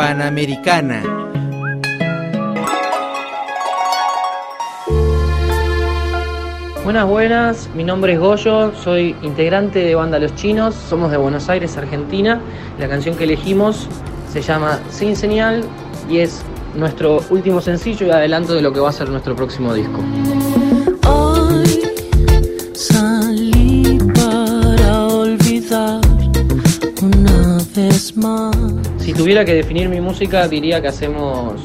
Panamericana. Buenas, buenas, mi nombre es Goyo, soy integrante de Banda Los Chinos, somos de Buenos Aires, Argentina. La canción que elegimos se llama Sin Señal y es nuestro último sencillo y adelanto de lo que va a ser nuestro próximo disco. Hoy salí para olvidar una vez más. Si tuviera que definir mi música diría que hacemos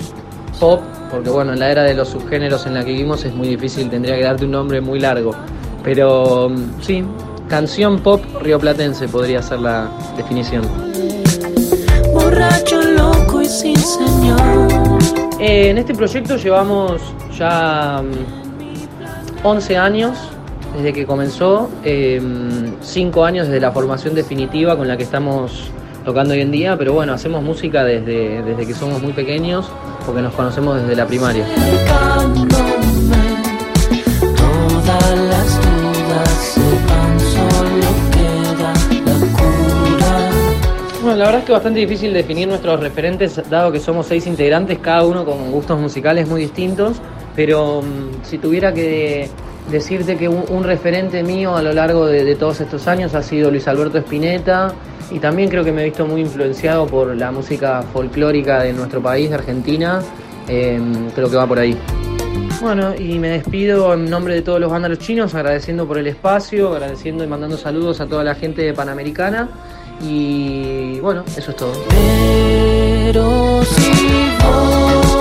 pop, porque bueno, en la era de los subgéneros en la que vivimos es muy difícil, tendría que darte un nombre muy largo. Pero mm, sí, canción pop rioplatense podría ser la definición. Borracho, loco y sin señal. Eh, en este proyecto llevamos ya mm, 11 años desde que comenzó, 5 años desde la formación definitiva con la que estamos tocando hoy en día, pero bueno, hacemos música desde, desde que somos muy pequeños, porque nos conocemos desde la primaria. Bueno, la verdad es que es bastante difícil definir nuestros referentes, dado que somos seis integrantes, cada uno con gustos musicales muy distintos, pero mm, si tuviera que decirte que un, referente mío a lo largo de, todos estos años ha sido Luis Alberto Spinetta, y también creo que me he visto muy influenciado por la música folclórica de nuestro país, de Argentina, eh, creo que va por ahí. Bueno, y me despido en nombre de todos los vándalos chinos, agradeciendo por el espacio, agradeciendo y mandando saludos a toda la gente de Panamericana. Y bueno, eso es todo. Pero si voy